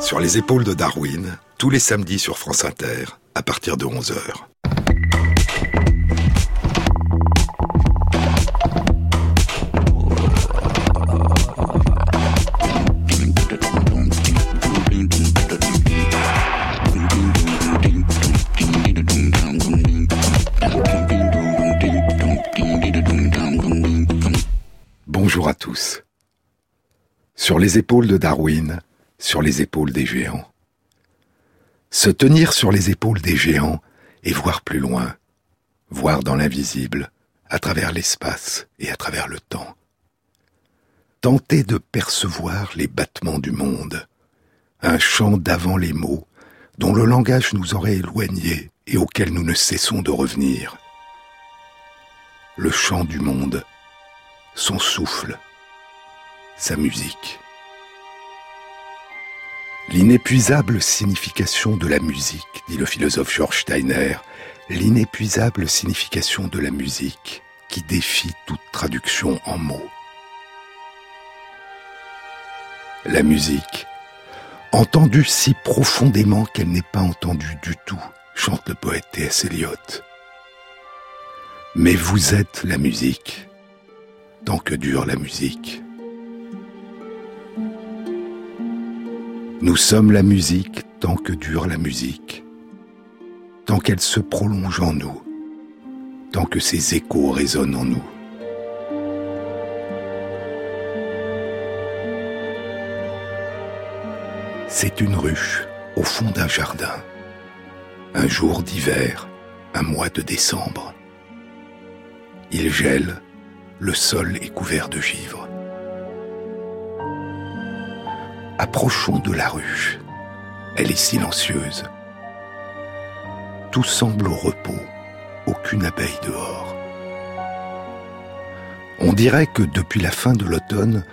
Sur les épaules de Darwin, tous les samedis sur France Inter, à partir de 11h. Bonjour à tous. Sur les épaules de Darwin, sur les épaules des géants. Se tenir sur les épaules des géants et voir plus loin, voir dans l'invisible, à travers l'espace et à travers le temps. Tenter de percevoir les battements du monde, un chant d'avant les mots dont le langage nous aurait éloignés et auquel nous ne cessons de revenir. Le chant du monde, son souffle, sa musique. L'inépuisable signification de la musique, dit le philosophe George Steiner, l'inépuisable signification de la musique qui défie toute traduction en mots. La musique, entendue si profondément qu'elle n'est pas entendue du tout, chante le poète T.S. Eliot. Mais vous êtes la musique, tant que dure la musique. Nous sommes la musique tant que dure la musique, tant qu'elle se prolonge en nous, tant que ses échos résonnent en nous. C'est une ruche au fond d'un jardin, un jour d'hiver, un mois de décembre. Il gèle, le sol est couvert de givre. Approchons de la ruche. Elle est silencieuse. Tout semble au repos, aucune abeille dehors. On dirait que depuis la fin de l'automne,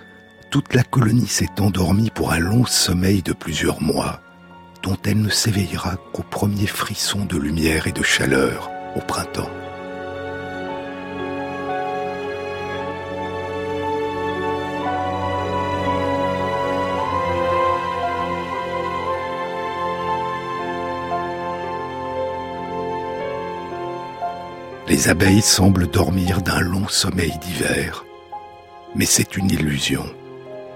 toute la colonie s'est endormie pour un long sommeil de plusieurs mois, dont elle ne s'éveillera qu'au premier frisson de lumière et de chaleur au printemps. Les abeilles semblent dormir d'un long sommeil d'hiver. Mais c'est une illusion.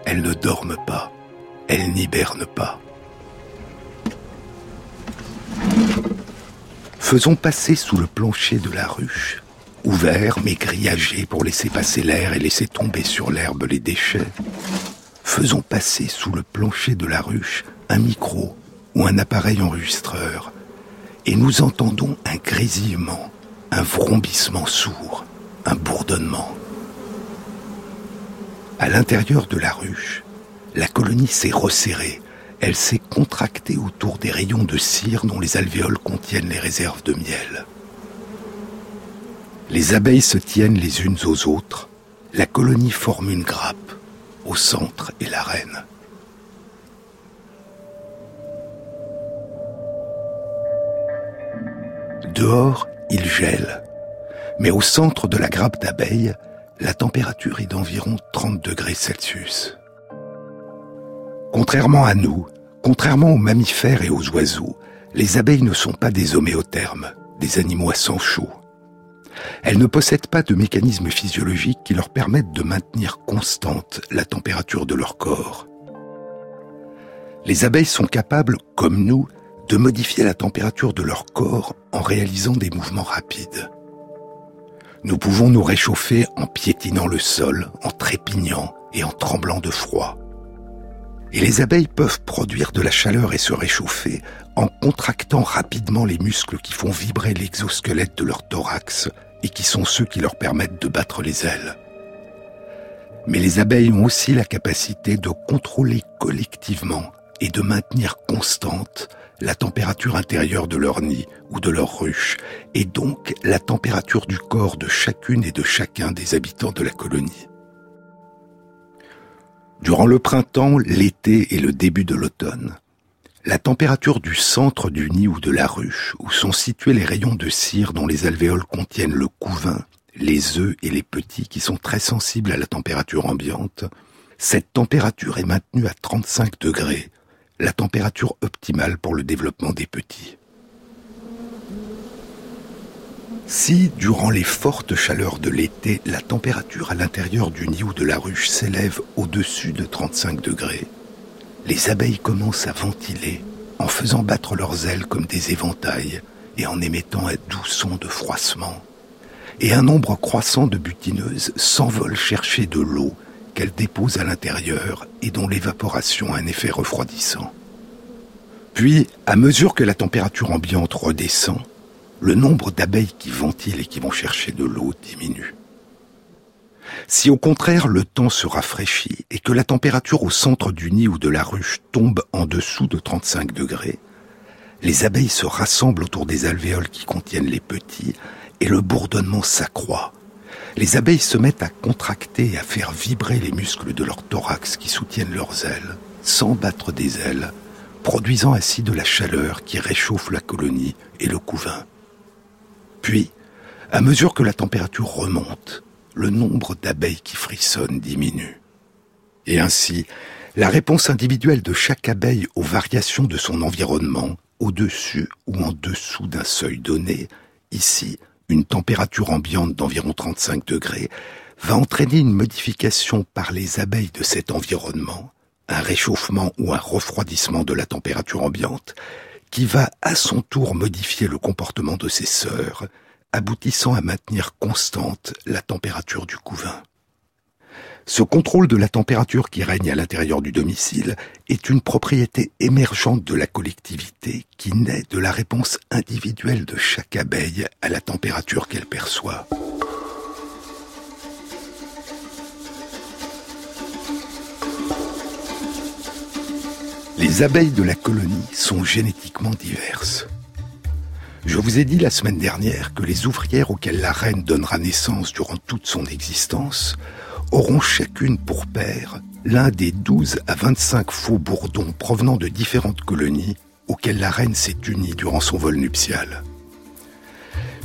Elles ne dorment pas. Elles n'hibernent pas. Faisons passer sous le plancher de la ruche, ouvert mais grillagé pour laisser passer l'air et laisser tomber sur l'herbe les déchets. Faisons passer sous le plancher de la ruche un micro ou un appareil enregistreur, et nous entendons un grésillement, un vrombissement sourd, un bourdonnement. À l'intérieur de la ruche, la colonie s'est resserrée, elle s'est contractée autour des rayons de cire dont les alvéoles contiennent les réserves de miel. Les abeilles se tiennent les unes aux autres, la colonie forme une grappe, au centre est la reine. Dehors, il gèle. Mais au centre de la grappe d'abeilles, la température est d'environ 30 degrés Celsius. Contrairement à nous, contrairement aux mammifères et aux oiseaux, les abeilles ne sont pas des homéothermes, des animaux à sang chaud. Elles ne possèdent pas de mécanismes physiologiques qui leur permettent de maintenir constante la température de leur corps. Les abeilles sont capables, comme nous, de modifier la température de leur corps en réalisant des mouvements rapides. Nous pouvons nous réchauffer en piétinant le sol, en trépignant et en tremblant de froid. Et les abeilles peuvent produire de la chaleur et se réchauffer en contractant rapidement les muscles qui font vibrer l'exosquelette de leur thorax et qui sont ceux qui leur permettent de battre les ailes. Mais les abeilles ont aussi la capacité de contrôler collectivement et de maintenir constante la température intérieure de leur nid ou de leur ruche, et donc la température du corps de chacune et de chacun des habitants de la colonie. Durant le printemps, l'été et le début de l'automne, la température du centre du nid ou de la ruche, où sont situés les rayons de cire dont les alvéoles contiennent le couvain, les œufs et les petits qui sont très sensibles à la température ambiante, cette température est maintenue à 35 degrés la température optimale pour le développement des petits. Si, durant les fortes chaleurs de l'été, la température à l'intérieur du nid ou de la ruche s'élève au-dessus de 35 degrés, les abeilles commencent à ventiler en faisant battre leurs ailes comme des éventails et en émettant un doux son de froissement. Et un nombre croissant de butineuses s'envolent chercher de l'eau qu'elles déposent à l'intérieur et dont l'évaporation a un effet refroidissant. Puis, à mesure que la température ambiante redescend, le nombre d'abeilles qui ventilent et qui vont chercher de l'eau diminue. Si au contraire le temps se rafraîchit et que la température au centre du nid ou de la ruche tombe en dessous de 35 degrés, les abeilles se rassemblent autour des alvéoles qui contiennent les petits et le bourdonnement s'accroît. Les abeilles se mettent à contracter et à faire vibrer les muscles de leur thorax qui soutiennent leurs ailes, sans battre des ailes, produisant ainsi de la chaleur qui réchauffe la colonie et le couvain. Puis, à mesure que la température remonte, le nombre d'abeilles qui frissonnent diminue. Et ainsi, la réponse individuelle de chaque abeille aux variations de son environnement, au-dessus ou en dessous d'un seuil donné, ici une température ambiante d'environ 35 degrés, va entraîner une modification par les abeilles de cet environnement, un réchauffement ou un refroidissement de la température ambiante, qui va à son tour modifier le comportement de ses sœurs, aboutissant à maintenir constante la température du couvain. Ce contrôle de la température qui règne à l'intérieur du domicile est une propriété émergente de la collectivité qui naît de la réponse individuelle de chaque abeille à la température qu'elle perçoit. Les abeilles de la colonie sont génétiquement diverses. Je vous ai dit la semaine dernière que les ouvrières auxquelles la reine donnera naissance durant toute son existence auront chacune pour père l'un des 12 à 25 faux bourdons provenant de différentes colonies auxquelles la reine s'est unie durant son vol nuptial.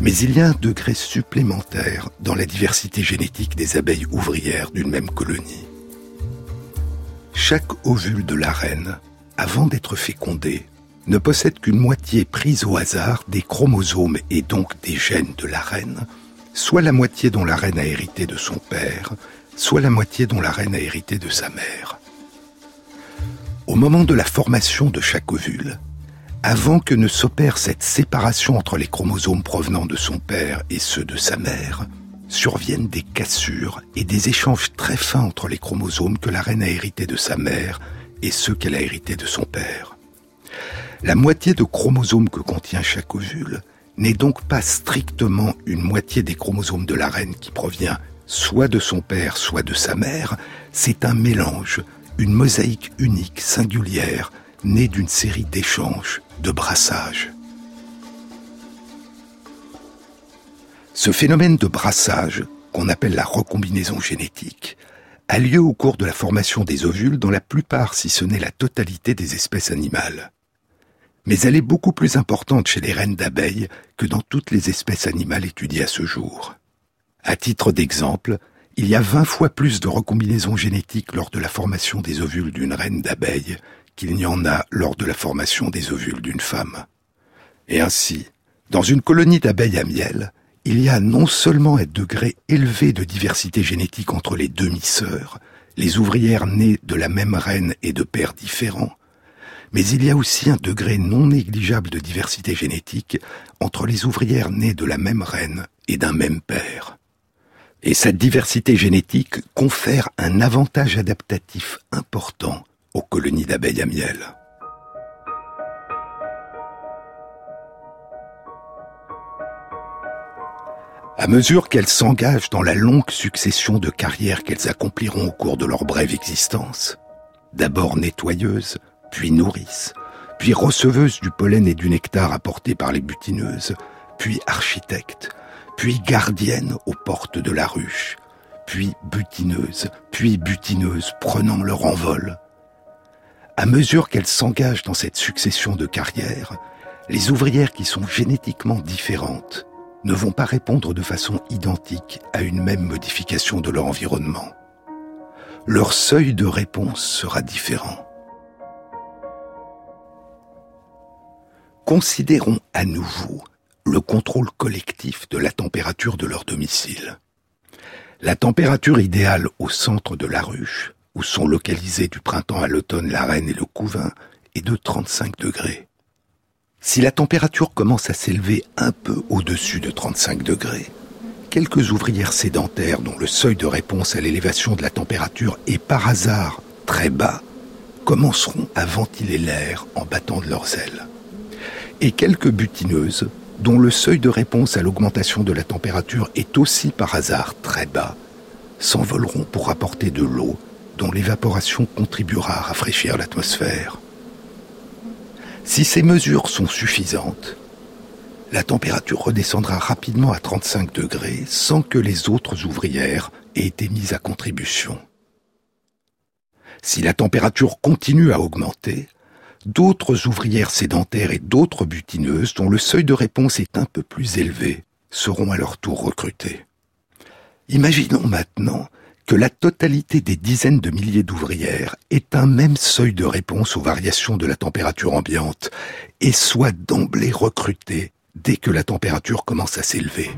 Mais il y a un degré supplémentaire dans la diversité génétique des abeilles ouvrières d'une même colonie. Chaque ovule de la reine avant d'être fécondé, ne possède qu'une moitié prise au hasard des chromosomes et donc des gènes de la reine, soit la moitié dont la reine a hérité de son père, soit la moitié dont la reine a hérité de sa mère. Au moment de la formation de chaque ovule, avant que ne s'opère cette séparation entre les chromosomes provenant de son père et ceux de sa mère, surviennent des cassures et des échanges très fins entre les chromosomes que la reine a hérités de sa mère et ceux qu'elle a hérités de son père. La moitié de chromosomes que contient chaque ovule n'est donc pas strictement une moitié des chromosomes de la reine qui provient soit de son père, soit de sa mère, c'est un mélange, une mosaïque unique, singulière, née d'une série d'échanges, de brassages. Ce phénomène de brassage, qu'on appelle la recombinaison génétique, a lieu au cours de la formation des ovules dans la plupart, si ce n'est la totalité des espèces animales. Mais elle est beaucoup plus importante chez les reines d'abeilles que dans toutes les espèces animales étudiées à ce jour. À titre d'exemple, il y a 20 fois plus de recombinaisons génétiques lors de la formation des ovules d'une reine d'abeille qu'il n'y en a lors de la formation des ovules d'une femme. Et ainsi, dans une colonie d'abeilles à miel, il y a non seulement un degré élevé de diversité génétique entre les demi-sœurs, les ouvrières nées de la même reine et de pères différents, mais il y a aussi un degré non négligeable de diversité génétique entre les ouvrières nées de la même reine et d'un même père. Et cette diversité génétique confère un avantage adaptatif important aux colonies d'abeilles à miel. À mesure qu'elles s'engagent dans la longue succession de carrières qu'elles accompliront au cours de leur brève existence, d'abord nettoyeuses, puis nourrices, puis receveuses du pollen et du nectar apportés par les butineuses, puis architectes, puis gardiennes aux portes de la ruche, puis butineuses, puis butineuses prenant leur envol. À mesure qu'elles s'engagent dans cette succession de carrières, les ouvrières qui sont génétiquement différentes ne vont pas répondre de façon identique à une même modification de leur environnement. Leur seuil de réponse sera différent. Considérons à nouveau le contrôle collectif de la température de leur domicile. La température idéale au centre de la ruche, où sont localisés du printemps à l'automne la reine et le couvain, est de 35 degrés. Si la température commence à s'élever un peu au-dessus de 35 degrés, quelques ouvrières sédentaires dont le seuil de réponse à l'élévation de la température est par hasard très bas commenceront à ventiler l'air en battant de leurs ailes. Et quelques butineuses dont le seuil de réponse à l'augmentation de la température est aussi par hasard très bas s'envoleront pour apporter de l'eau dont l'évaporation contribuera à rafraîchir l'atmosphère. Si ces mesures sont suffisantes, la température redescendra rapidement à 35 degrés sans que les autres ouvrières aient été mises à contribution. Si la température continue à augmenter, d'autres ouvrières sédentaires et d'autres butineuses dont le seuil de réponse est un peu plus élevé seront à leur tour recrutées. Imaginons maintenant que la totalité des dizaines de milliers d'ouvrières ait un même seuil de réponse aux variations de la température ambiante et soit d'emblée recrutée dès que la température commence à s'élever.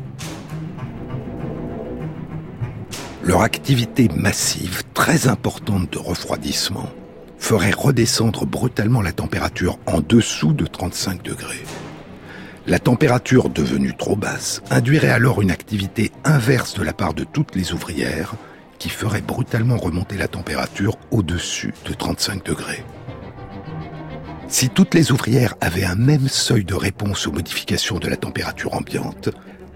Leur activité massive, très importante de refroidissement, ferait redescendre brutalement la température en dessous de 35 degrés. La température devenue trop basse induirait alors une activité inverse de la part de toutes les ouvrières qui ferait brutalement remonter la température au-dessus de 35 degrés. Si toutes les ouvrières avaient un même seuil de réponse aux modifications de la température ambiante,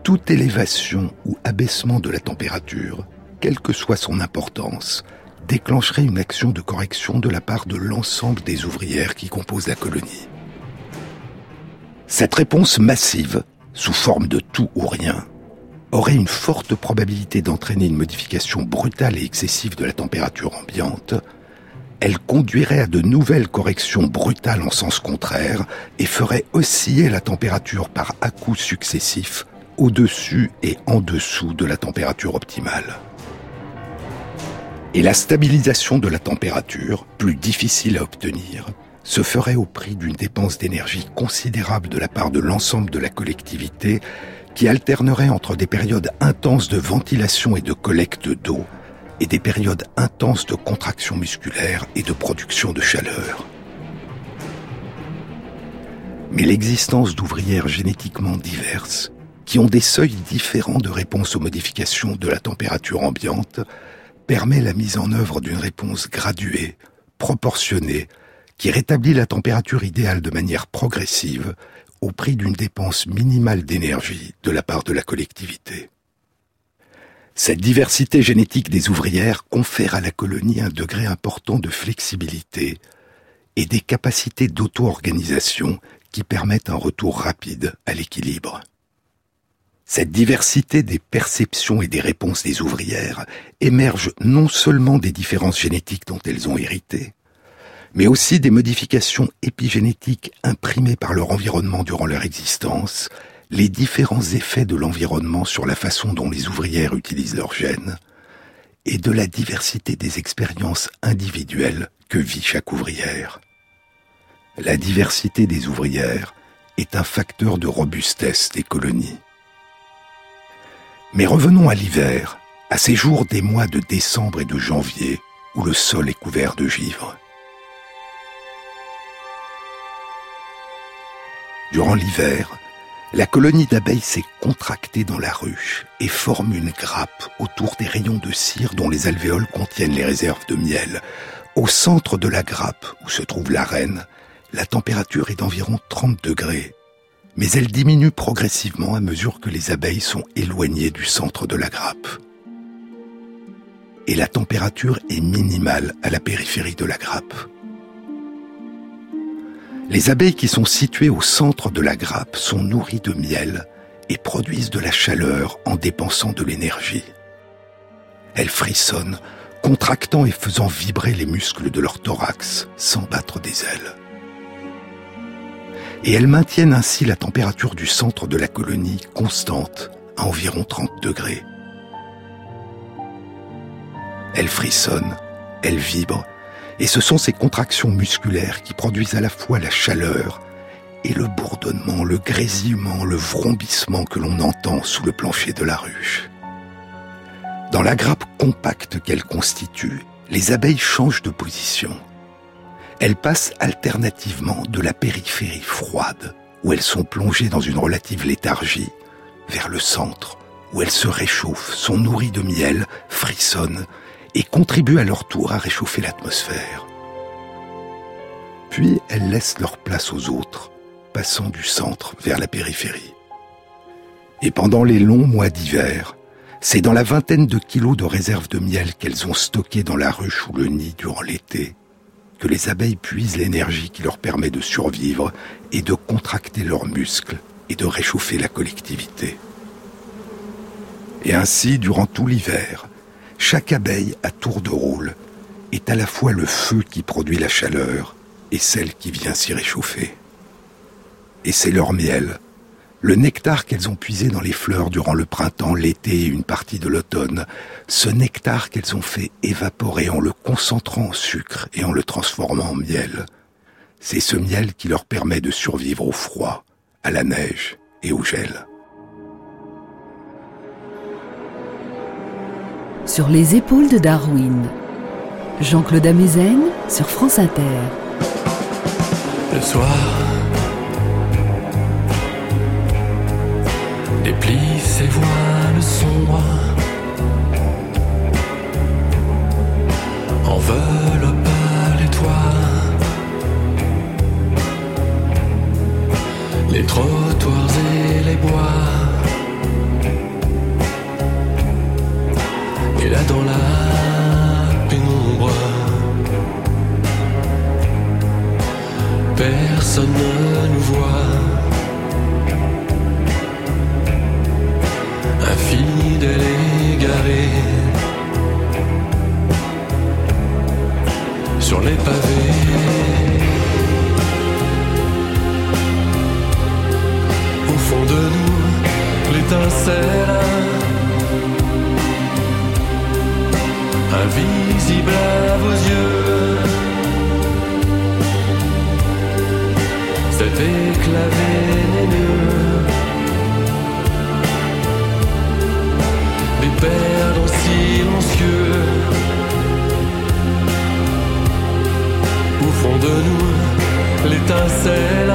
toute élévation ou abaissement de la température, quelle que soit son importance, déclencherait une action de correction de la part de l'ensemble des ouvrières qui composent la colonie. Cette réponse massive, sous forme de tout ou rien, aurait une forte probabilité d'entraîner une modification brutale et excessive de la température ambiante, elle conduirait à de nouvelles corrections brutales en sens contraire et ferait osciller la température par à-coups successifs au-dessus et en dessous de la température optimale. Et la stabilisation de la température, plus difficile à obtenir, se ferait au prix d'une dépense d'énergie considérable de la part de l'ensemble de la collectivité qui alternerait entre des périodes intenses de ventilation et de collecte d'eau et des périodes intenses de contraction musculaire et de production de chaleur. Mais l'existence d'ouvrières génétiquement diverses, qui ont des seuils différents de réponse aux modifications de la température ambiante, permet la mise en œuvre d'une réponse graduée, proportionnée, qui rétablit la température idéale de manière progressive au prix d'une dépense minimale d'énergie de la part de la collectivité. Cette diversité génétique des ouvrières confère à la colonie un degré important de flexibilité et des capacités d'auto-organisation qui permettent un retour rapide à l'équilibre. Cette diversité des perceptions et des réponses des ouvrières émerge non seulement des différences génétiques dont elles ont hérité, mais aussi des modifications épigénétiques imprimées par leur environnement durant leur existence, les différents effets de l'environnement sur la façon dont les ouvrières utilisent leurs gènes, et de la diversité des expériences individuelles que vit chaque ouvrière. La diversité des ouvrières est un facteur de robustesse des colonies. Mais revenons à l'hiver, à ces jours des mois de décembre et de janvier où le sol est couvert de givre. Durant l'hiver, la colonie d'abeilles s'est contractée dans la ruche et forme une grappe autour des rayons de cire dont les alvéoles contiennent les réserves de miel. Au centre de la grappe, où se trouve la reine, la température est d'environ 30 degrés, mais elle diminue progressivement à mesure que les abeilles sont éloignées du centre de la grappe. Et la température est minimale à la périphérie de la grappe. Les abeilles qui sont situées au centre de la grappe sont nourries de miel et produisent de la chaleur en dépensant de l'énergie. Elles frissonnent, contractant et faisant vibrer les muscles de leur thorax sans battre des ailes. Et elles maintiennent ainsi la température du centre de la colonie constante à environ 30 degrés. Elles frissonnent, elles vibrent et ce sont ces contractions musculaires qui produisent à la fois la chaleur et le bourdonnement, le grésillement, le vrombissement que l'on entend sous le plancher de la ruche. Dans la grappe compacte qu'elle constitue, les abeilles changent de position. Elles passent alternativement de la périphérie froide, où elles sont plongées dans une relative léthargie, vers le centre, où elles se réchauffent, sont nourries de miel, frissonnent et contribuent à leur tour à réchauffer l'atmosphère. Puis elles laissent leur place aux autres, passant du centre vers la périphérie. Et pendant les longs mois d'hiver, c'est dans la vingtaine de kilos de réserves de miel qu'elles ont stockées dans la ruche ou le nid durant l'été que les abeilles puisent l'énergie qui leur permet de survivre et de contracter leurs muscles et de réchauffer la collectivité. Et ainsi, durant tout l'hiver, chaque abeille à tour de rôle est à la fois le feu qui produit la chaleur et celle qui vient s'y réchauffer. Et c'est leur miel, le nectar qu'elles ont puisé dans les fleurs durant le printemps, l'été et une partie de l'automne, ce nectar qu'elles ont fait évaporer en le concentrant en sucre et en le transformant en miel, c'est ce miel qui leur permet de survivre au froid, à la neige et au gel. Sur les épaules de Darwin, Jean-Claude Amezen sur France Inter. Le soir, déplie ses voiles sombres, enveloppe les toits, les trottoirs et les bois. Et là dans la pénombre, personne ne nous voit. Infidèle égaré sur les pavés. Au fond de nous, l'étincelle invisible à vos yeux. Cet éclat vénéneux Au fond de nous, l'étincelle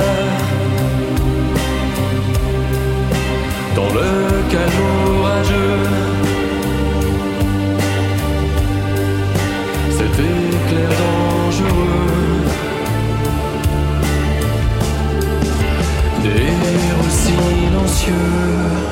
dans le calme orageux. Cet éclair dangereux des héros silencieux.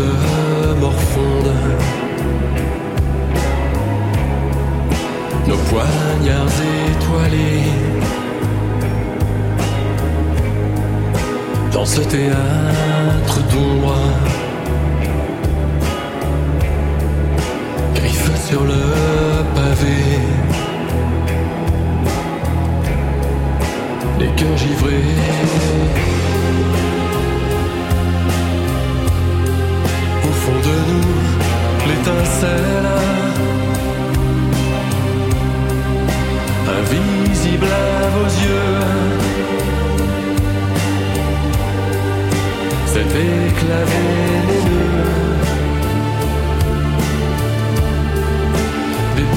Se. Nos poignards étoilés. Dans ce théâtre d'ombre. Griffes sur le pavé. Les cœurs givrés. Nous, l'étincelle invisible à vos yeux. Cet éclat vénéneux des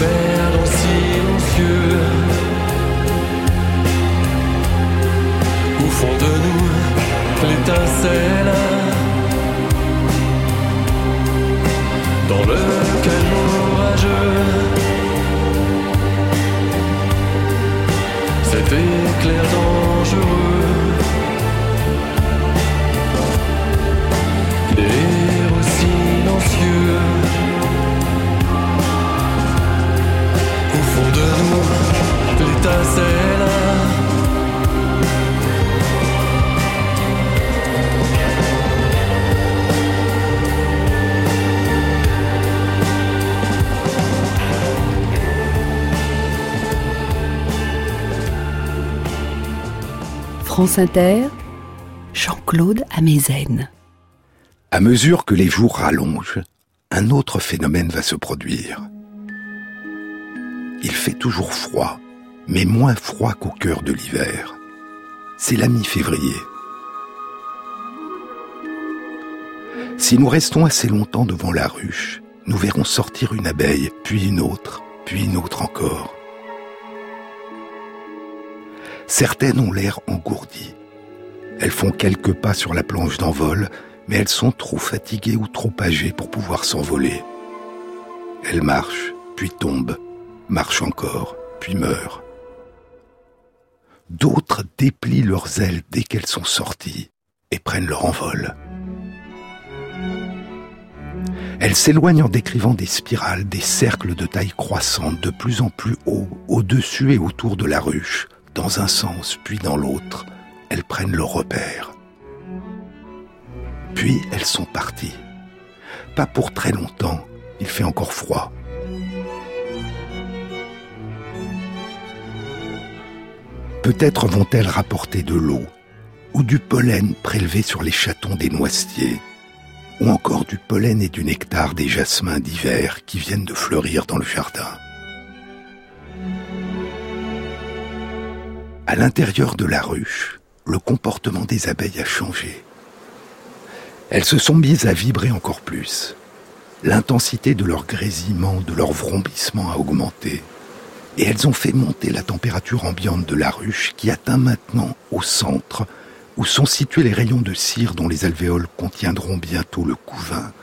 Cet éclair dangereux héros silencieux. Au fond de nous, l'étincelle. France Inter, Jean-Claude Amezen. À mesure que les jours rallongent, un autre phénomène va se produire. Il fait toujours froid, mais moins froid qu'au cœur de l'hiver. C'est la mi-février. Si nous restons assez longtemps devant la ruche, nous verrons sortir une abeille, puis une autre, puis une autre encore. Certaines ont l'air engourdies. Elles font quelques pas sur la planche d'envol, mais elles sont trop fatiguées ou trop âgées pour pouvoir s'envoler. Elles marchent, puis tombent, marchent encore, puis meurent. D'autres déplient leurs ailes dès qu'elles sont sorties et prennent leur envol. Elles s'éloignent en décrivant des spirales, des cercles de taille croissante de plus en plus haut, au-dessus et autour de la ruche, dans un sens puis dans l'autre. Elles prennent leur repère. Puis elles sont parties. Pas pour très longtemps, il fait encore froid. Peut-être vont-elles rapporter de l'eau ou du pollen prélevé sur les chatons des noisetiers, ou encore du pollen et du nectar des jasmins d'hiver qui viennent de fleurir dans le jardin. À l'intérieur de la ruche, le comportement des abeilles a changé. Elles se sont mises à vibrer encore plus. L'intensité de leur grésillement, de leur vrombissement a augmenté. Et elles ont fait monter la température ambiante de la ruche qui atteint maintenant au centre, où sont situés les rayons de cire dont les alvéoles contiendront bientôt le couvain,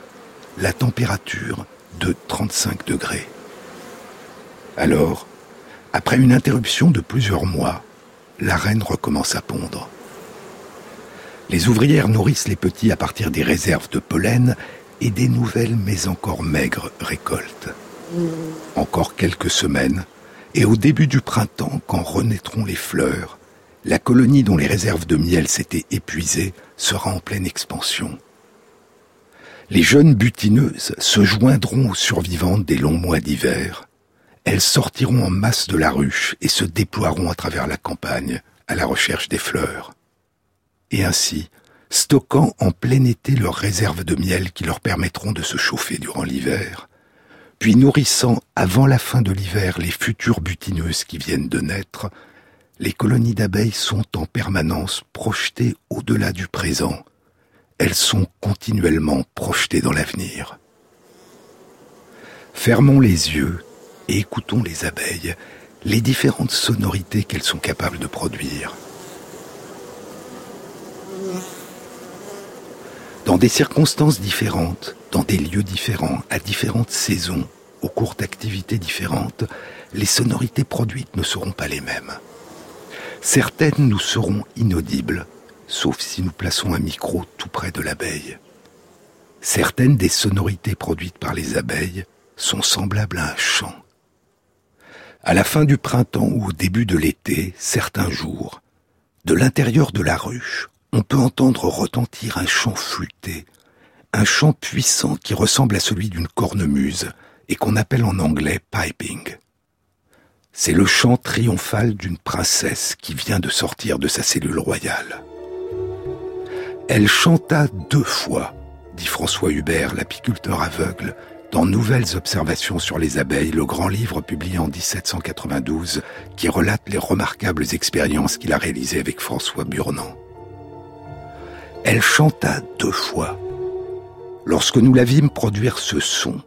la température de 35 degrés. Alors, après une interruption de plusieurs mois, la reine recommence à pondre. Les ouvrières nourrissent les petits à partir des réserves de pollen et des nouvelles mais encore maigres récoltes. Encore quelques semaines, et au début du printemps, quand renaîtront les fleurs, la colonie dont les réserves de miel s'étaient épuisées sera en pleine expansion. Les jeunes butineuses se joindront aux survivantes des longs mois d'hiver. Elles sortiront en masse de la ruche et se déploieront à travers la campagne à la recherche des fleurs et ainsi stockant en plein été leurs réserves de miel qui leur permettront de se chauffer durant l'hiver, puis nourrissant avant la fin de l'hiver les futures butineuses qui viennent de naître, les colonies d'abeilles sont en permanence projetées au-delà du présent. Elles sont continuellement projetées dans l'avenir. Fermons les yeux et écoutons les abeilles, les différentes sonorités qu'elles sont capables de produire. dans des circonstances différentes, dans des lieux différents, à différentes saisons, au cours d'activités différentes, les sonorités produites ne seront pas les mêmes. Certaines nous seront inaudibles, sauf si nous plaçons un micro tout près de l'abeille. Certaines des sonorités produites par les abeilles sont semblables à un chant. À la fin du printemps ou au début de l'été, certains jours, de l'intérieur de la ruche, on peut entendre retentir un chant flûté, un chant puissant qui ressemble à celui d'une cornemuse et qu'on appelle en anglais piping. C'est le chant triomphal d'une princesse qui vient de sortir de sa cellule royale. Elle chanta deux fois, dit François Hubert, l'apiculteur aveugle, dans Nouvelles observations sur les abeilles, le grand livre publié en 1792 qui relate les remarquables expériences qu'il a réalisées avec François Burnand. Elle chanta deux fois. Lorsque nous la vîmes produire ce son,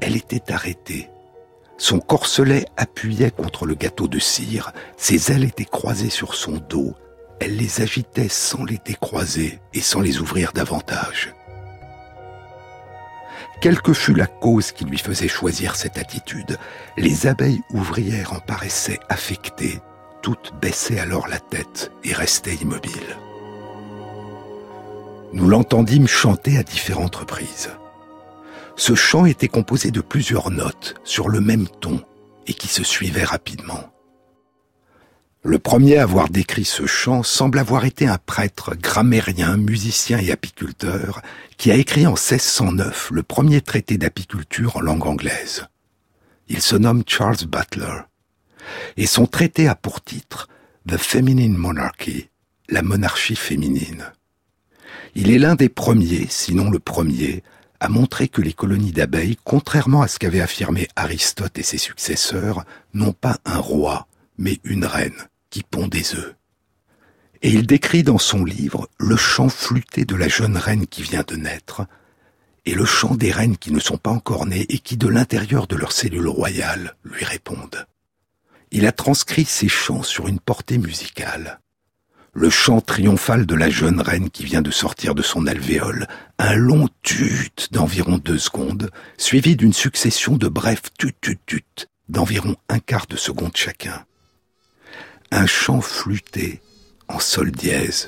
elle était arrêtée. Son corselet appuyait contre le gâteau de cire, ses ailes étaient croisées sur son dos, elle les agitait sans les décroiser et sans les ouvrir davantage. Quelle que fût la cause qui lui faisait choisir cette attitude, les abeilles ouvrières en paraissaient affectées, toutes baissaient alors la tête et restaient immobiles. Nous l'entendîmes chanter à différentes reprises. Ce chant était composé de plusieurs notes sur le même ton et qui se suivaient rapidement. Le premier à avoir décrit ce chant semble avoir été un prêtre grammairien, musicien et apiculteur qui a écrit en 1609 le premier traité d'apiculture en langue anglaise. Il se nomme Charles Butler et son traité a pour titre The Feminine Monarchy, la monarchie féminine. Il est l'un des premiers, sinon le premier, à montrer que les colonies d'abeilles, contrairement à ce qu'avaient affirmé Aristote et ses successeurs, n'ont pas un roi, mais une reine qui pond des œufs. Et il décrit dans son livre le chant flûté de la jeune reine qui vient de naître, et le chant des reines qui ne sont pas encore nées et qui, de l'intérieur de leur cellule royale, lui répondent. Il a transcrit ces chants sur une portée musicale. Le chant triomphal de la jeune reine qui vient de sortir de son alvéole, un long tut d'environ deux secondes, suivi d'une succession de brefs tut tut tut d'environ un quart de seconde chacun. Un chant flûté en sol dièse.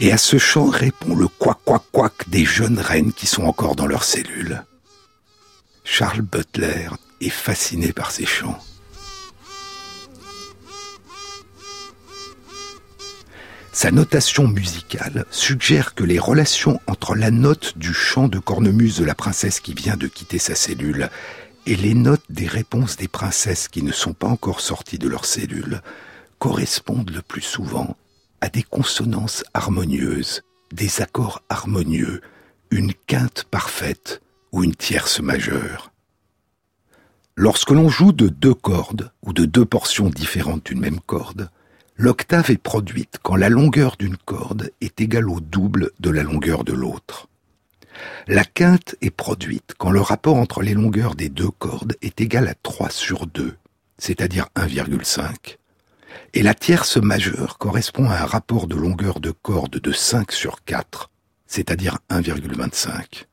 Et à ce chant répond le quack quack quack des jeunes reines qui sont encore dans leurs cellules. Charles Butler est fasciné par ces chants. Sa notation musicale suggère que les relations entre la note du chant de cornemuse de la princesse qui vient de quitter sa cellule et les notes des réponses des princesses qui ne sont pas encore sorties de leur cellule correspondent le plus souvent à des consonances harmonieuses, des accords harmonieux, une quinte parfaite ou une tierce majeure. Lorsque l'on joue de deux cordes ou de deux portions différentes d'une même corde, l'octave est produite quand la longueur d'une corde est égale au double de la longueur de l'autre. La quinte est produite quand le rapport entre les longueurs des deux cordes est égal à 3 sur 2, c'est-à-dire 1,5 et la tierce majeure correspond à un rapport de longueur de corde de 5 sur 4, c'est-à-dire 1,25.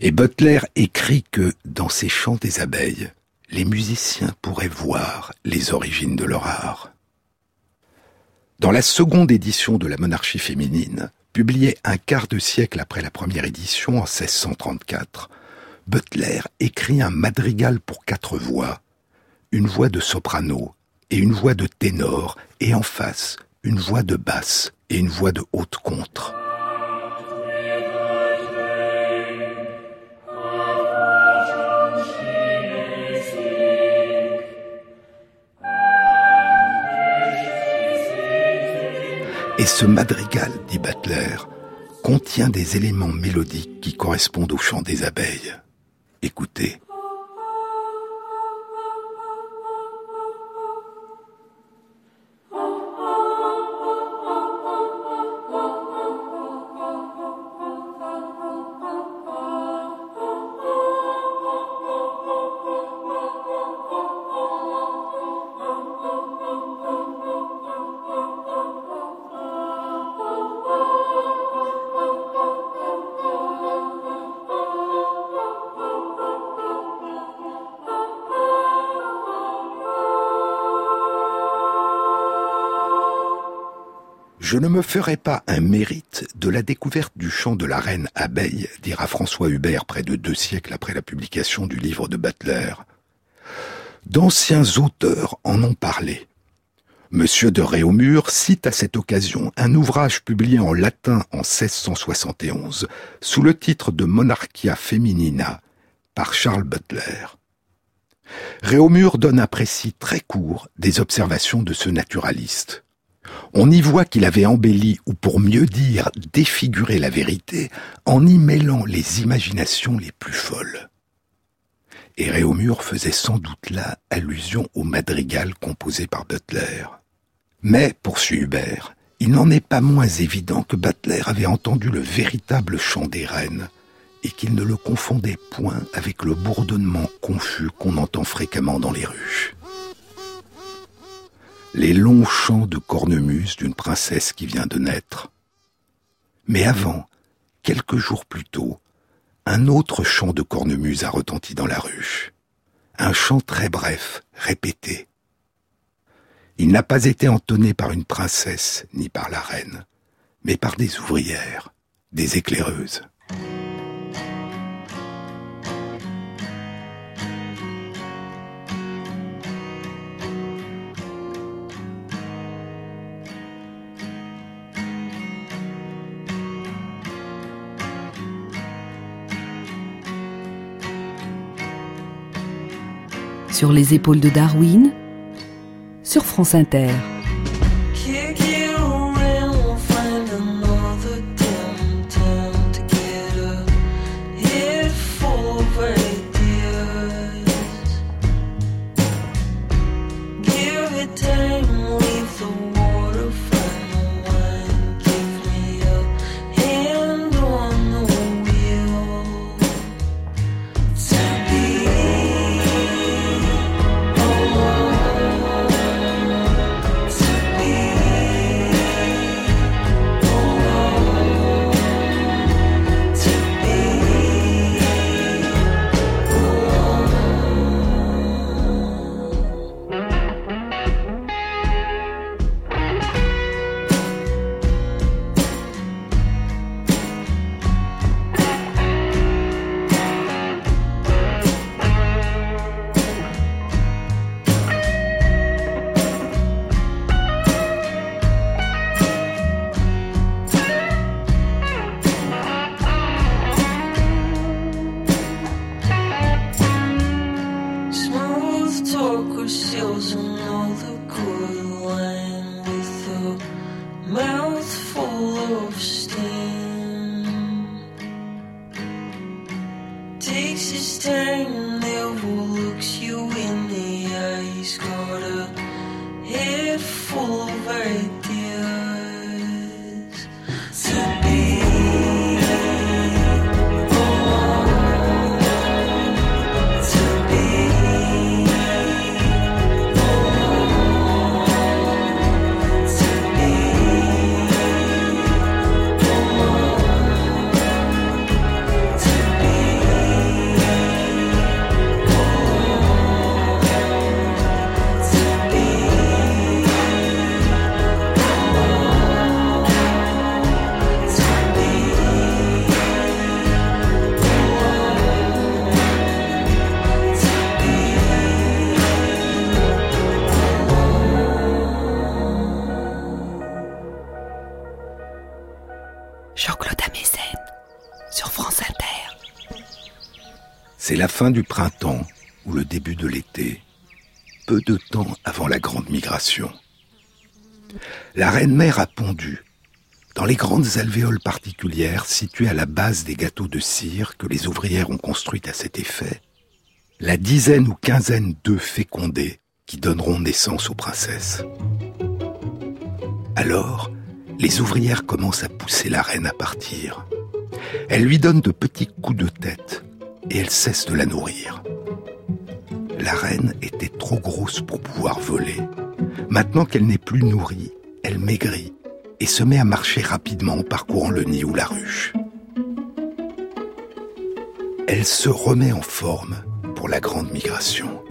Et Butler écrit que, dans ces chants des abeilles, les musiciens pourraient voir les origines de leur art. Dans la seconde édition de la monarchie féminine, publiée un quart de siècle après la première édition en 1634, Butler écrit un madrigal pour quatre voix, une voix de soprano, et une voix de ténor, et en face, une voix de basse et une voix de haute contre. Et ce madrigal, dit Butler, contient des éléments mélodiques qui correspondent au chant des abeilles. Écoutez. Je ne me ferai pas un mérite de la découverte du chant de la reine abeille, dira François Hubert près de deux siècles après la publication du livre de Butler. D'anciens auteurs en ont parlé. Monsieur de Réaumur cite à cette occasion un ouvrage publié en latin en 1671 sous le titre de Monarchia Feminina par Charles Butler. Réaumur donne un précis très court des observations de ce naturaliste. On y voit qu'il avait embelli, ou pour mieux dire, défiguré la vérité, en y mêlant les imaginations les plus folles. Et Réaumur faisait sans doute là allusion au madrigal composé par Butler. Mais, poursuit Hubert, il n'en est pas moins évident que Butler avait entendu le véritable chant des reines, et qu'il ne le confondait point avec le bourdonnement confus qu'on entend fréquemment dans les rues les longs chants de cornemuse d'une princesse qui vient de naître. Mais avant, quelques jours plus tôt, un autre chant de cornemuse a retenti dans la ruche. Un chant très bref, répété. Il n'a pas été entonné par une princesse ni par la reine, mais par des ouvrières, des éclaireuses. Sur les épaules de Darwin, sur France Inter. Fin du printemps ou le début de l'été, peu de temps avant la grande migration. La reine-mère a pondu dans les grandes alvéoles particulières situées à la base des gâteaux de cire que les ouvrières ont construites à cet effet, la dizaine ou quinzaine d'œufs fécondés qui donneront naissance aux princesses. Alors, les ouvrières commencent à pousser la reine à partir. Elles lui donnent de petits coups de tête et elle cesse de la nourrir. La reine était trop grosse pour pouvoir voler. Maintenant qu'elle n'est plus nourrie, elle maigrit et se met à marcher rapidement en parcourant le nid ou la ruche. Elle se remet en forme pour la grande migration.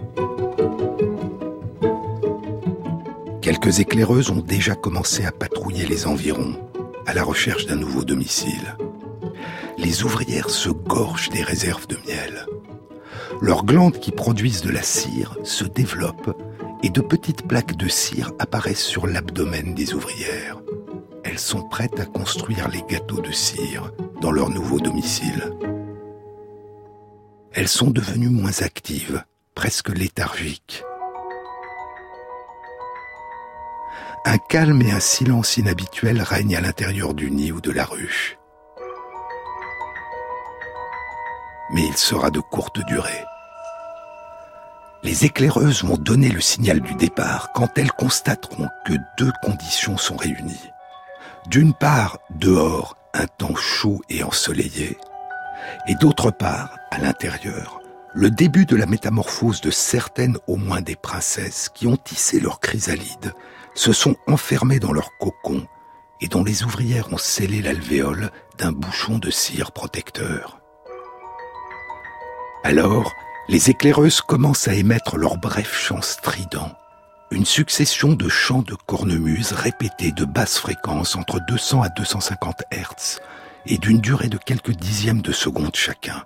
Quelques éclaireuses ont déjà commencé à patrouiller les environs à la recherche d'un nouveau domicile les ouvrières se gorgent des réserves de miel. Leurs glandes qui produisent de la cire se développent et de petites plaques de cire apparaissent sur l'abdomen des ouvrières. Elles sont prêtes à construire les gâteaux de cire dans leur nouveau domicile. Elles sont devenues moins actives, presque léthargiques. Un calme et un silence inhabituels règnent à l'intérieur du nid ou de la ruche. Mais il sera de courte durée. Les éclaireuses vont donner le signal du départ quand elles constateront que deux conditions sont réunies. D'une part, dehors, un temps chaud et ensoleillé, et d'autre part, à l'intérieur, le début de la métamorphose de certaines au moins des princesses qui ont tissé leur chrysalide, se sont enfermées dans leur cocon et dont les ouvrières ont scellé l'alvéole d'un bouchon de cire protecteur. Alors, les éclaireuses commencent à émettre leurs brefs chants stridents, une succession de chants de cornemuse répétés de basse fréquence entre 200 à 250 Hz et d'une durée de quelques dixièmes de seconde chacun.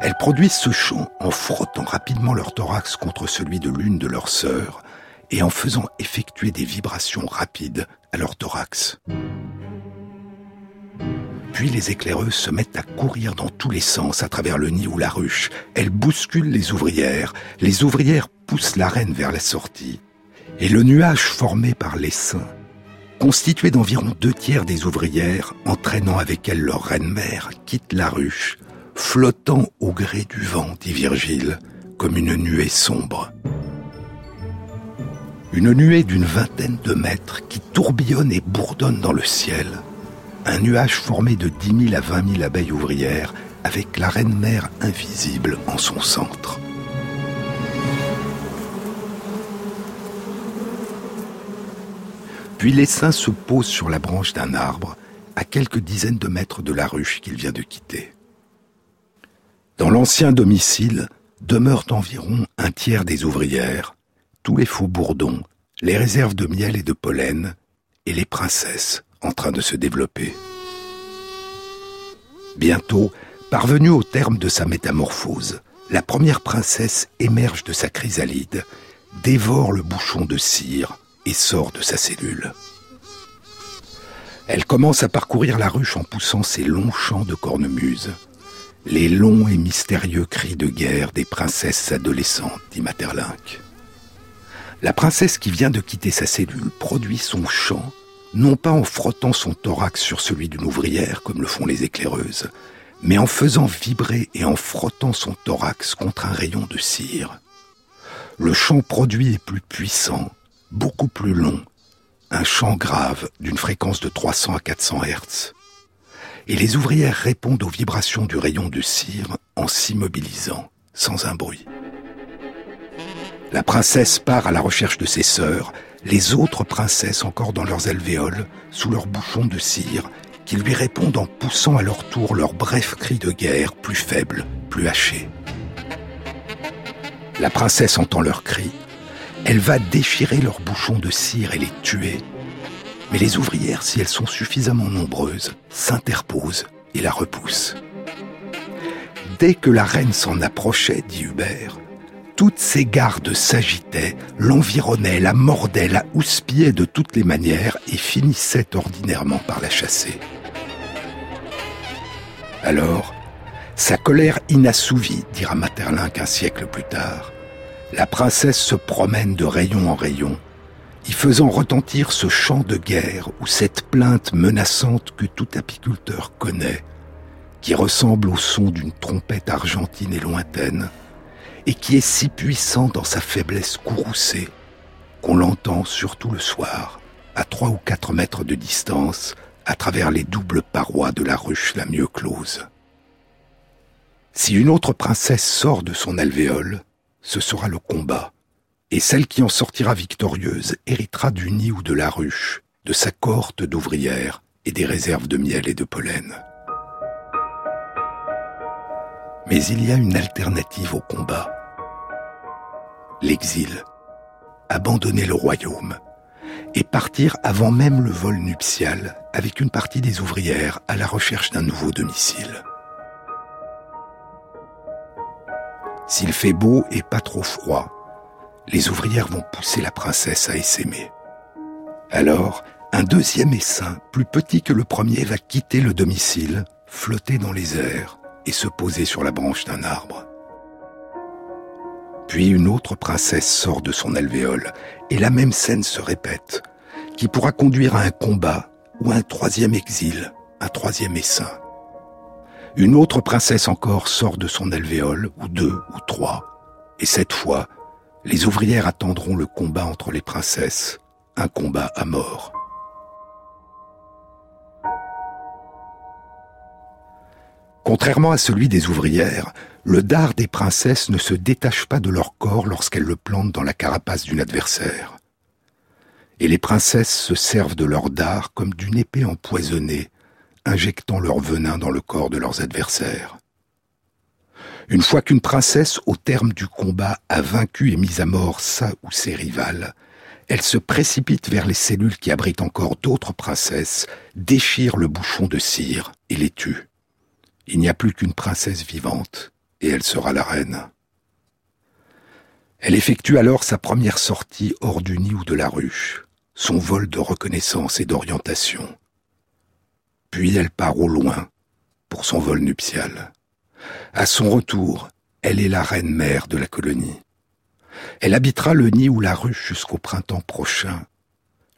Elles produisent ce chant en frottant rapidement leur thorax contre celui de l'une de leurs sœurs et en faisant effectuer des vibrations rapides à leur thorax. Puis les éclaireuses se mettent à courir dans tous les sens à travers le nid ou la ruche. Elles bousculent les ouvrières. Les ouvrières poussent la reine vers la sortie. Et le nuage formé par l'essaim, constitué d'environ deux tiers des ouvrières, entraînant avec elles leur reine-mère, quitte la ruche, flottant au gré du vent, dit Virgile, comme une nuée sombre. Une nuée d'une vingtaine de mètres qui tourbillonne et bourdonne dans le ciel, un nuage formé de 10 000 à 20 000 abeilles ouvrières avec la reine-mère invisible en son centre. Puis l'essaim se pose sur la branche d'un arbre, à quelques dizaines de mètres de la ruche qu'il vient de quitter. Dans l'ancien domicile demeurent environ un tiers des ouvrières, tous les faux bourdons, les réserves de miel et de pollen, et les princesses en train de se développer. Bientôt, parvenue au terme de sa métamorphose, la première princesse émerge de sa chrysalide, dévore le bouchon de cire et sort de sa cellule. Elle commence à parcourir la ruche en poussant ses longs chants de cornemuse. Les longs et mystérieux cris de guerre des princesses adolescentes, dit Materlinck. La princesse qui vient de quitter sa cellule produit son chant non pas en frottant son thorax sur celui d'une ouvrière comme le font les éclaireuses, mais en faisant vibrer et en frottant son thorax contre un rayon de cire. Le chant produit est plus puissant, beaucoup plus long, un chant grave d'une fréquence de 300 à 400 Hertz. Et les ouvrières répondent aux vibrations du rayon de cire en s'immobilisant, sans un bruit. La princesse part à la recherche de ses sœurs, les autres princesses encore dans leurs alvéoles, sous leurs bouchons de cire, qui lui répondent en poussant à leur tour leurs brefs cris de guerre, plus faibles, plus hachés. La princesse entend leurs cris. Elle va déchirer leurs bouchons de cire et les tuer. Mais les ouvrières, si elles sont suffisamment nombreuses, s'interposent et la repoussent. Dès que la reine s'en approchait, dit Hubert, toutes ses gardes s'agitaient, l'environnaient, la mordaient, la houspillaient de toutes les manières et finissaient ordinairement par la chasser. Alors, sa colère inassouvie, dira Materlinck un siècle plus tard, la princesse se promène de rayon en rayon, y faisant retentir ce chant de guerre ou cette plainte menaçante que tout apiculteur connaît, qui ressemble au son d'une trompette argentine et lointaine, et qui est si puissant dans sa faiblesse courroucée qu'on l'entend surtout le soir, à trois ou quatre mètres de distance, à travers les doubles parois de la ruche la mieux close. Si une autre princesse sort de son alvéole, ce sera le combat, et celle qui en sortira victorieuse héritera du nid ou de la ruche, de sa cohorte d'ouvrières et des réserves de miel et de pollen. Mais il y a une alternative au combat l'exil, abandonner le royaume et partir avant même le vol nuptial avec une partie des ouvrières à la recherche d'un nouveau domicile. S'il fait beau et pas trop froid, les ouvrières vont pousser la princesse à essaimer. Alors, un deuxième essaim, plus petit que le premier, va quitter le domicile, flotter dans les airs et se poser sur la branche d'un arbre. Puis une autre princesse sort de son alvéole, et la même scène se répète, qui pourra conduire à un combat ou à un troisième exil, un troisième essaim. Une autre princesse encore sort de son alvéole, ou deux, ou trois, et cette fois, les ouvrières attendront le combat entre les princesses, un combat à mort. Contrairement à celui des ouvrières, le dard des princesses ne se détache pas de leur corps lorsqu'elles le plantent dans la carapace d'une adversaire. Et les princesses se servent de leur dard comme d'une épée empoisonnée, injectant leur venin dans le corps de leurs adversaires. Une fois qu'une princesse, au terme du combat, a vaincu et mis à mort sa ou ses rivales, elle se précipite vers les cellules qui abritent encore d'autres princesses, déchire le bouchon de cire et les tue. Il n'y a plus qu'une princesse vivante, et elle sera la reine. Elle effectue alors sa première sortie hors du nid ou de la ruche, son vol de reconnaissance et d'orientation. Puis elle part au loin pour son vol nuptial. À son retour, elle est la reine mère de la colonie. Elle habitera le nid ou la ruche jusqu'au printemps prochain,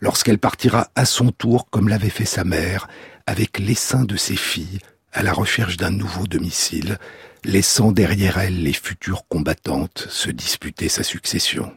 lorsqu'elle partira à son tour, comme l'avait fait sa mère, avec l'essaim de ses filles, à la recherche d'un nouveau domicile, laissant derrière elle les futures combattantes se disputer sa succession.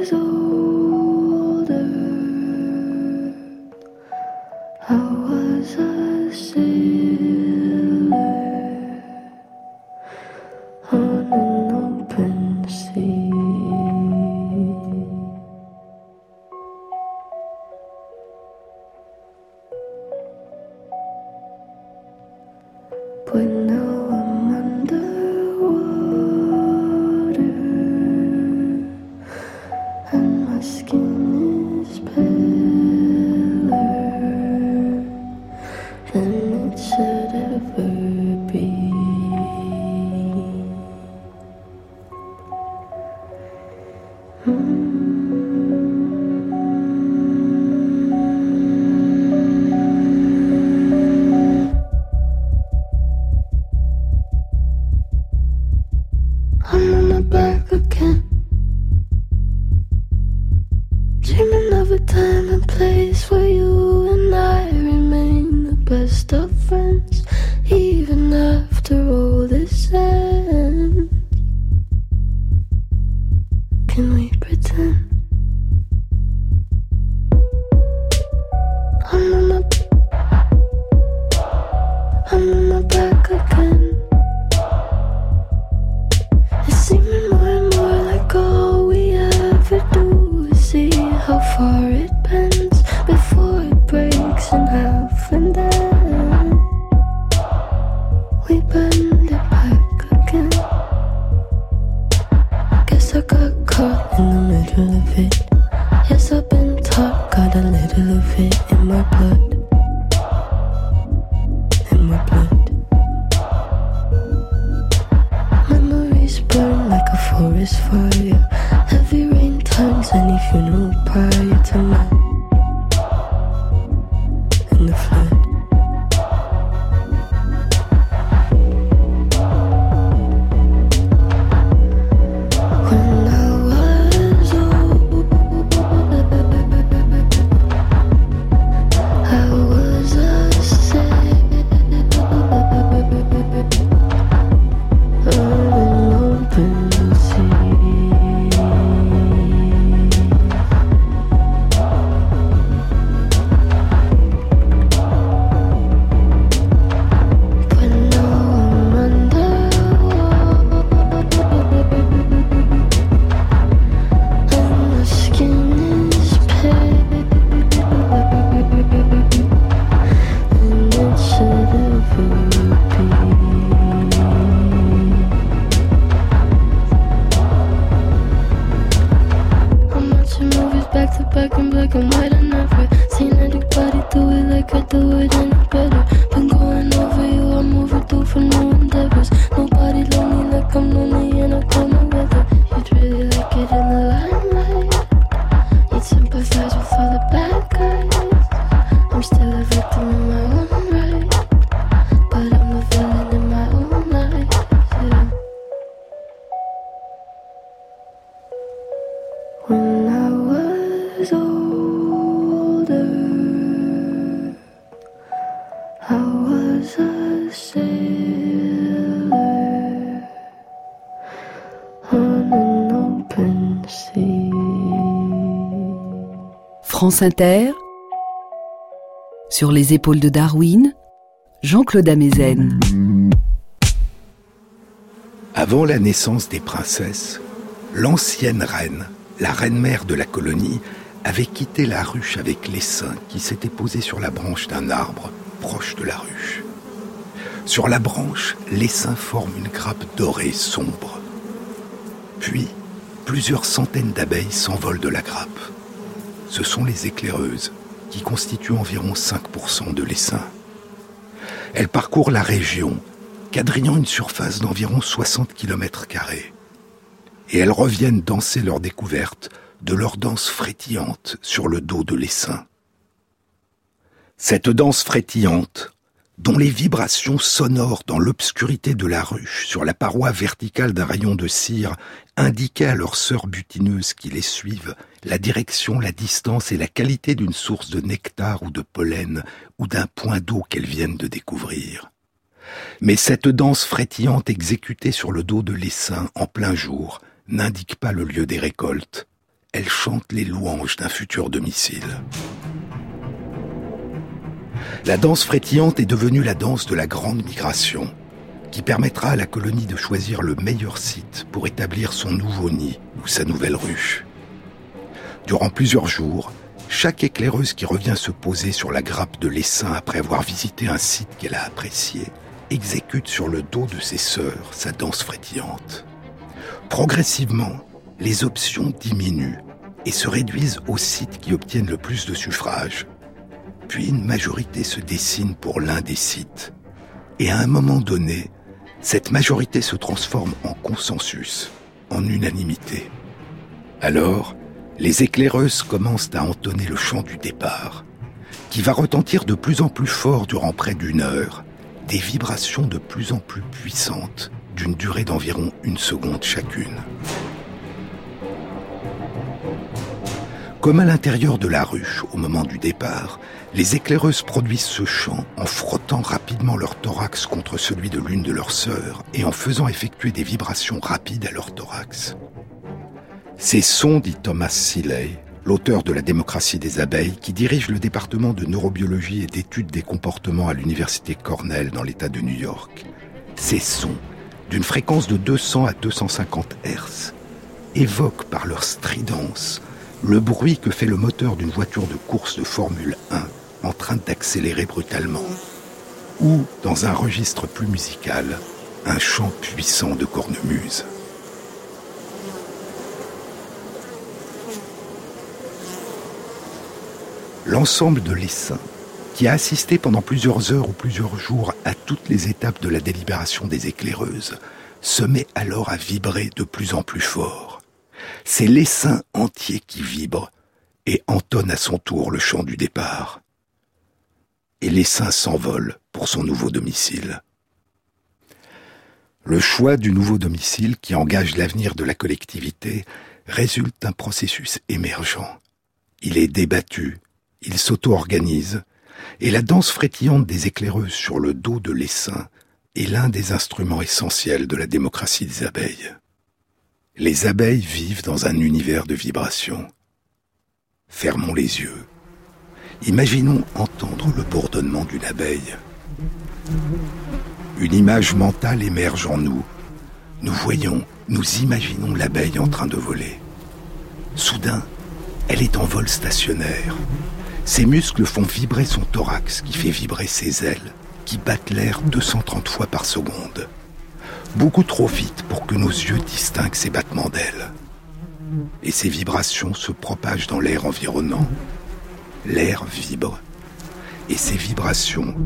is over. Sur les épaules de Darwin, Jean-Claude Amezen. Avant la naissance des princesses, l'ancienne reine, la reine-mère de la colonie, avait quitté la ruche avec l'essaim qui s'était posé sur la branche d'un arbre proche de la ruche. Sur la branche, l'essaim forme une grappe dorée sombre. Puis, plusieurs centaines d'abeilles s'envolent de la grappe. Ce sont les éclaireuses, qui constituent environ 5% de l'essaim. Elles parcourent la région, quadrillant une surface d'environ 60 km. Et elles reviennent danser leur découverte de leur danse frétillante sur le dos de l'essaim. Cette danse frétillante, dont les vibrations sonores dans l'obscurité de la ruche sur la paroi verticale d'un rayon de cire indiquaient à leurs sœurs butineuses qui les suivent la direction, la distance et la qualité d'une source de nectar ou de pollen ou d'un point d'eau qu'elles viennent de découvrir. Mais cette danse frétillante exécutée sur le dos de l'essaim en plein jour n'indique pas le lieu des récoltes. Elle chante les louanges d'un futur domicile. La danse frétillante est devenue la danse de la grande migration, qui permettra à la colonie de choisir le meilleur site pour établir son nouveau nid ou sa nouvelle ruche. Durant plusieurs jours, chaque éclaireuse qui revient se poser sur la grappe de l'essaim après avoir visité un site qu'elle a apprécié exécute sur le dos de ses sœurs sa danse frétillante. Progressivement, les options diminuent et se réduisent aux sites qui obtiennent le plus de suffrages. Puis une majorité se dessine pour l'un des sites. Et à un moment donné, cette majorité se transforme en consensus, en unanimité. Alors, les éclaireuses commencent à entonner le chant du départ, qui va retentir de plus en plus fort durant près d'une heure, des vibrations de plus en plus puissantes, d'une durée d'environ une seconde chacune. Comme à l'intérieur de la ruche au moment du départ, les éclaireuses produisent ce chant en frottant rapidement leur thorax contre celui de l'une de leurs sœurs et en faisant effectuer des vibrations rapides à leur thorax. Ces sons, dit Thomas Seeley, l'auteur de La démocratie des abeilles, qui dirige le département de neurobiologie et d'études des comportements à l'université Cornell dans l'État de New York, ces sons, d'une fréquence de 200 à 250 Hz, évoquent par leur stridence le bruit que fait le moteur d'une voiture de course de Formule 1 en train d'accélérer brutalement, ou, dans un registre plus musical, un chant puissant de cornemuse. L'ensemble de l'essaim, qui a assisté pendant plusieurs heures ou plusieurs jours à toutes les étapes de la délibération des éclaireuses, se met alors à vibrer de plus en plus fort. C'est l'essaim entier qui vibre et entonne à son tour le chant du départ et l'essaim s'envole pour son nouveau domicile. Le choix du nouveau domicile qui engage l'avenir de la collectivité résulte d'un processus émergent. Il est débattu, il s'auto-organise, et la danse frétillante des éclaireuses sur le dos de l'essaim est l'un des instruments essentiels de la démocratie des abeilles. Les abeilles vivent dans un univers de vibrations. Fermons les yeux Imaginons entendre le bourdonnement d'une abeille. Une image mentale émerge en nous. Nous voyons, nous imaginons l'abeille en train de voler. Soudain, elle est en vol stationnaire. Ses muscles font vibrer son thorax qui fait vibrer ses ailes, qui battent l'air 230 fois par seconde. Beaucoup trop vite pour que nos yeux distinguent ces battements d'ailes. Et ces vibrations se propagent dans l'air environnant, l'air vibre. Et ces vibrations,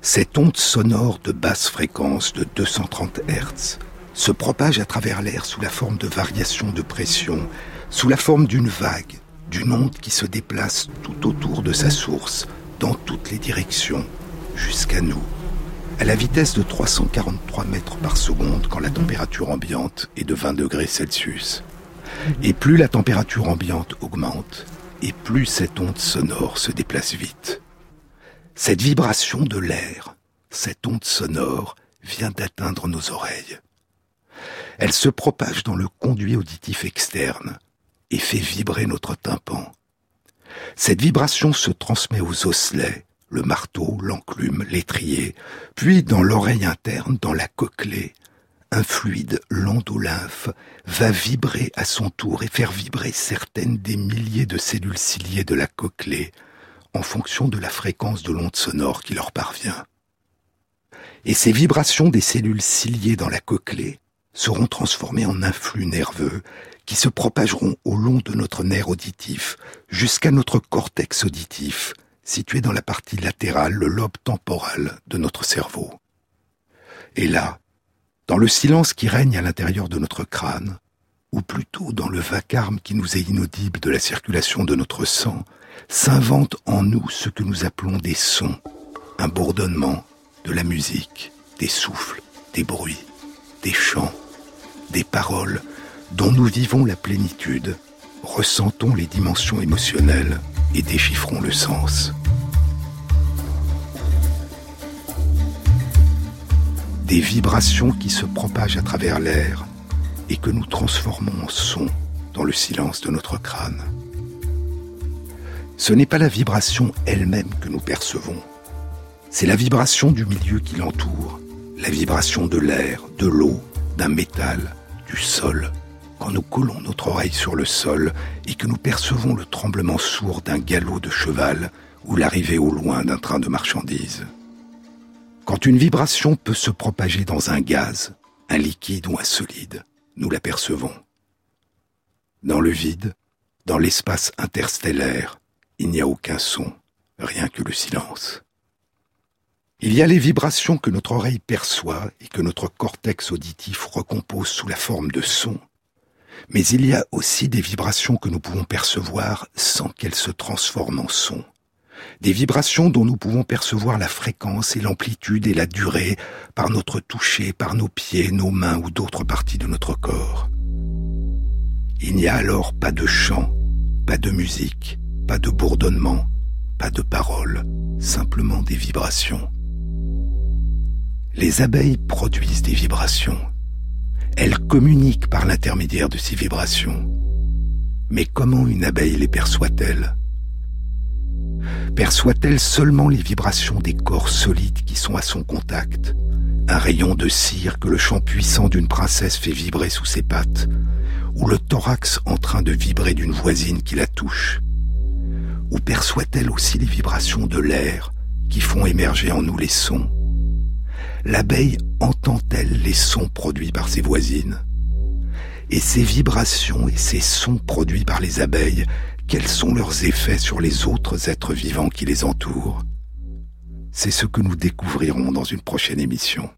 cette onde sonore de basse fréquence de 230 Hz, se propage à travers l'air sous la forme de variations de pression, sous la forme d'une vague, d'une onde qui se déplace tout autour de sa source, dans toutes les directions, jusqu'à nous, à la vitesse de 343 mètres par seconde quand la température ambiante est de 20 degrés Celsius. Et plus la température ambiante augmente, et plus cette onde sonore se déplace vite. Cette vibration de l'air, cette onde sonore, vient d'atteindre nos oreilles. Elle se propage dans le conduit auditif externe et fait vibrer notre tympan. Cette vibration se transmet aux osselets, le marteau, l'enclume, l'étrier, puis dans l'oreille interne, dans la cochlée, un fluide lent lymphe va vibrer à son tour et faire vibrer certaines des milliers de cellules ciliées de la cochlée en fonction de la fréquence de l'onde sonore qui leur parvient. Et ces vibrations des cellules ciliées dans la cochlée seront transformées en influx nerveux qui se propageront au long de notre nerf auditif jusqu'à notre cortex auditif, situé dans la partie latérale, le lobe temporal de notre cerveau. Et là, dans le silence qui règne à l'intérieur de notre crâne, ou plutôt dans le vacarme qui nous est inaudible de la circulation de notre sang, s'invente en nous ce que nous appelons des sons, un bourdonnement, de la musique, des souffles, des bruits, des chants, des paroles dont nous vivons la plénitude, ressentons les dimensions émotionnelles et déchiffrons le sens. Des vibrations qui se propagent à travers l'air et que nous transformons en son dans le silence de notre crâne. Ce n'est pas la vibration elle-même que nous percevons, c'est la vibration du milieu qui l'entoure, la vibration de l'air, de l'eau, d'un métal, du sol, quand nous collons notre oreille sur le sol et que nous percevons le tremblement sourd d'un galop de cheval ou l'arrivée au loin d'un train de marchandises. Quand une vibration peut se propager dans un gaz, un liquide ou un solide, nous l'apercevons. Dans le vide, dans l'espace interstellaire, il n'y a aucun son, rien que le silence. Il y a les vibrations que notre oreille perçoit et que notre cortex auditif recompose sous la forme de sons mais il y a aussi des vibrations que nous pouvons percevoir sans qu'elles se transforment en son. Des vibrations dont nous pouvons percevoir la fréquence et l'amplitude et la durée par notre toucher, par nos pieds, nos mains ou d'autres parties de notre corps. Il n'y a alors pas de chant, pas de musique, pas de bourdonnement, pas de paroles, simplement des vibrations. Les abeilles produisent des vibrations elle communique par l'intermédiaire de ces vibrations. Mais comment une abeille les perçoit-elle? Perçoit-elle seulement les vibrations des corps solides qui sont à son contact? Un rayon de cire que le chant puissant d'une princesse fait vibrer sous ses pattes? Ou le thorax en train de vibrer d'une voisine qui la touche? Ou perçoit-elle aussi les vibrations de l'air qui font émerger en nous les sons? L'abeille entend-elle les sons produits par ses voisines? Et ces vibrations et ces sons produits par les abeilles, quels sont leurs effets sur les autres êtres vivants qui les entourent? C'est ce que nous découvrirons dans une prochaine émission.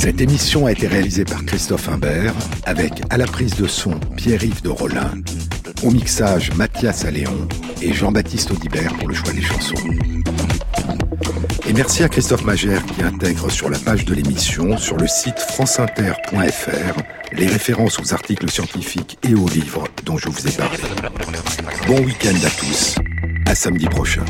Cette émission a été réalisée par Christophe Imbert, avec à la prise de son Pierre-Yves de Rollin, au mixage Mathias Alléon et Jean-Baptiste Audibert pour le choix des chansons. Et merci à Christophe Magère qui intègre sur la page de l'émission, sur le site franceinter.fr, les références aux articles scientifiques et aux livres dont je vous ai parlé. Bon week-end à tous, à samedi prochain.